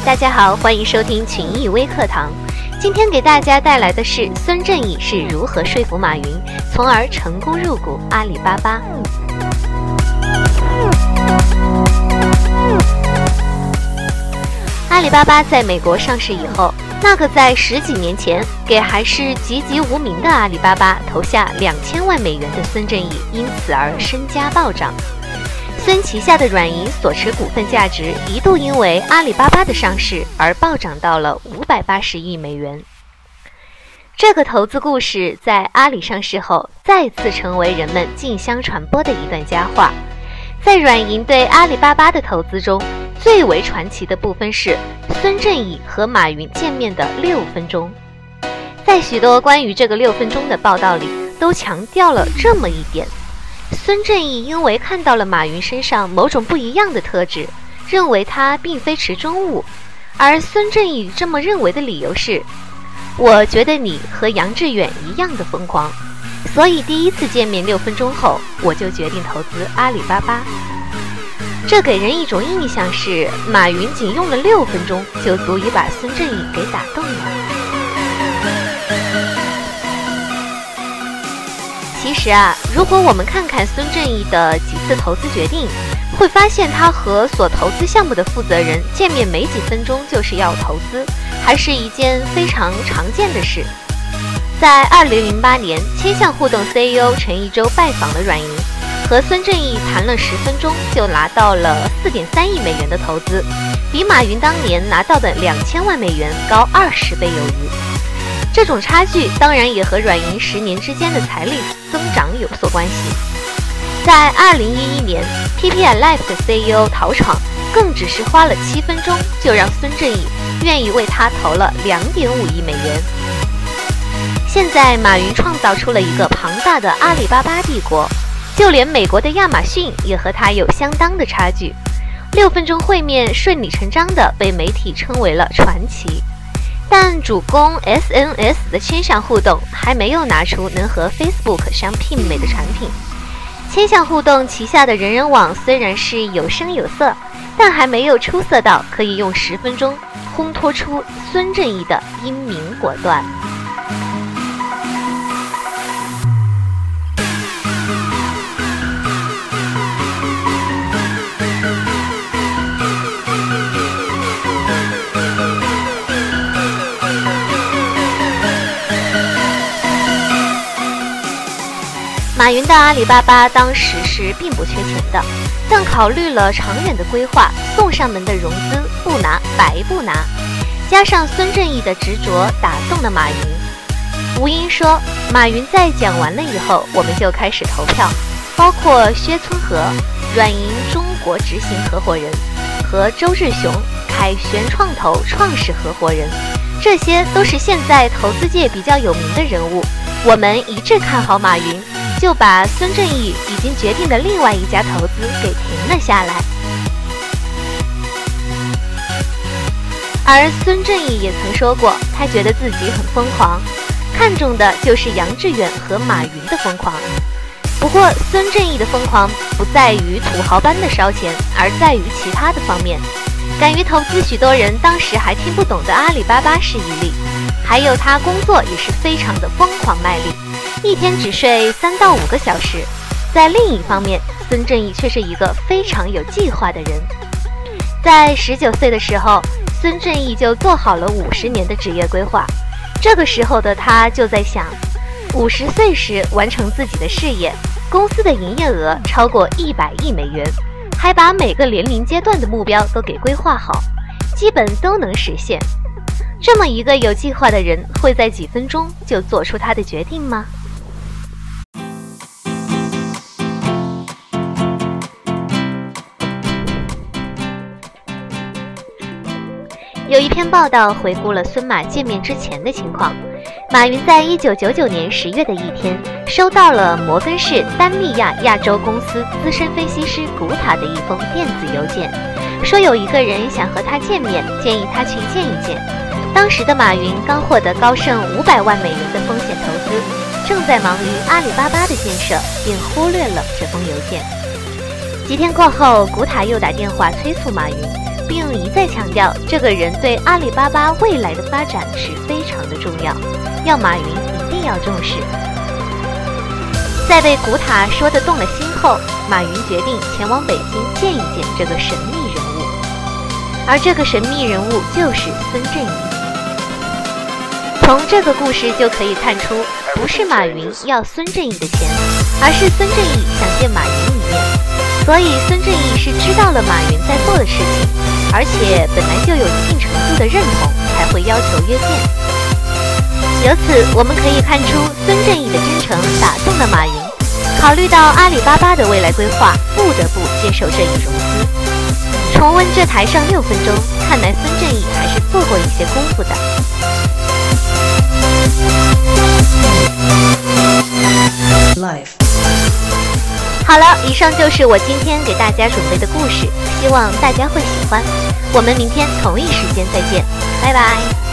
大家好，欢迎收听群益微课堂。今天给大家带来的是孙正义是如何说服马云，从而成功入股阿里巴巴。阿里巴巴在美国上市以后，那个在十几年前给还是籍籍无名的阿里巴巴投下两千万美元的孙正义，因此而身家暴涨。孙旗下的软银所持股份价值一度因为阿里巴巴的上市而暴涨到了五百八十亿美元。这个投资故事在阿里上市后，再次成为人们竞相传播的一段佳话。在软银对阿里巴巴的投资中，最为传奇的部分是孙正义和马云见面的六分钟。在许多关于这个六分钟的报道里，都强调了这么一点。孙正义因为看到了马云身上某种不一样的特质，认为他并非池中物。而孙正义这么认为的理由是：我觉得你和杨致远一样的疯狂，所以第一次见面六分钟后，我就决定投资阿里巴巴。这给人一种印象是，马云仅用了六分钟就足以把孙正义给打动了。其实啊，如果我们看看孙正义的几次投资决定，会发现他和所投资项目的负责人见面没几分钟就是要投资，还是一件非常常见的事。在二零零八年，千象互动 CEO 陈一舟拜访了软银，和孙正义谈了十分钟，就拿到了四点三亿美元的投资，比马云当年拿到的两千万美元高二十倍有余。这种差距当然也和软银十年之间的财力增长有所关系。在二零一一年，PPI Life 的 CEO 陶闯更只是花了七分钟，就让孙正义愿意为他投了两点五亿美元。现在，马云创造出了一个庞大的阿里巴巴帝国，就连美国的亚马逊也和他有相当的差距。六分钟会面顺理成章地被媒体称为了传奇。但主攻 SNS 的千橡互动还没有拿出能和 Facebook 相媲美的产品。千橡互动旗下的人人网虽然是有声有色，但还没有出色到可以用十分钟烘托出孙正义的英明果断。马云的阿里巴巴当时是并不缺钱的，但考虑了长远的规划，送上门的融资不拿白不拿。加上孙正义的执着，打动了马云。吴英说：“马云在讲完了以后，我们就开始投票，包括薛村和软银中国执行合伙人和周志雄凯旋创投创始合伙人，这些都是现在投资界比较有名的人物。我们一致看好马云。”就把孙正义已经决定的另外一家投资给停了下来，而孙正义也曾说过，他觉得自己很疯狂，看中的就是杨致远和马云的疯狂。不过，孙正义的疯狂不在于土豪般的烧钱，而在于其他的方面，敢于投资许多人当时还听不懂的阿里巴巴是一例，还有他工作也是非常的疯狂卖力。一天只睡三到五个小时，在另一方面，孙正义却是一个非常有计划的人。在十九岁的时候，孙正义就做好了五十年的职业规划。这个时候的他就在想，五十岁时完成自己的事业，公司的营业额超过一百亿美元，还把每个年龄阶段的目标都给规划好，基本都能实现。这么一个有计划的人，会在几分钟就做出他的决定吗？有一篇报道回顾了孙马见面之前的情况。马云在一九九九年十月的一天，收到了摩根士丹利亚亚洲公司资深分析师古塔的一封电子邮件，说有一个人想和他见面，建议他去见一见。当时的马云刚获得高盛五百万美元的风险投资，正在忙于阿里巴巴的建设，并忽略了这封邮件。几天过后，古塔又打电话催促马云。并一再强调这个人对阿里巴巴未来的发展是非常的重要，要马云一定要重视。在被古塔说的动了心后，马云决定前往北京见一见这个神秘人物，而这个神秘人物就是孙正义。从这个故事就可以看出，不是马云要孙正义的钱，而是孙正义想见马云一面，所以孙正义是知道了马云在做的事情，而且本来就有一定程度的认同，才会要求约见。由此，我们可以看出孙正义的真诚打动了马云。考虑到阿里巴巴的未来规划，不得不接受这一融资。重温这台上六分钟，看来孙正义还是做过一些功夫的。Life。好了，以上就是我今天给大家准备的故事，希望大家会喜欢。我们明天同一时间再见，拜拜。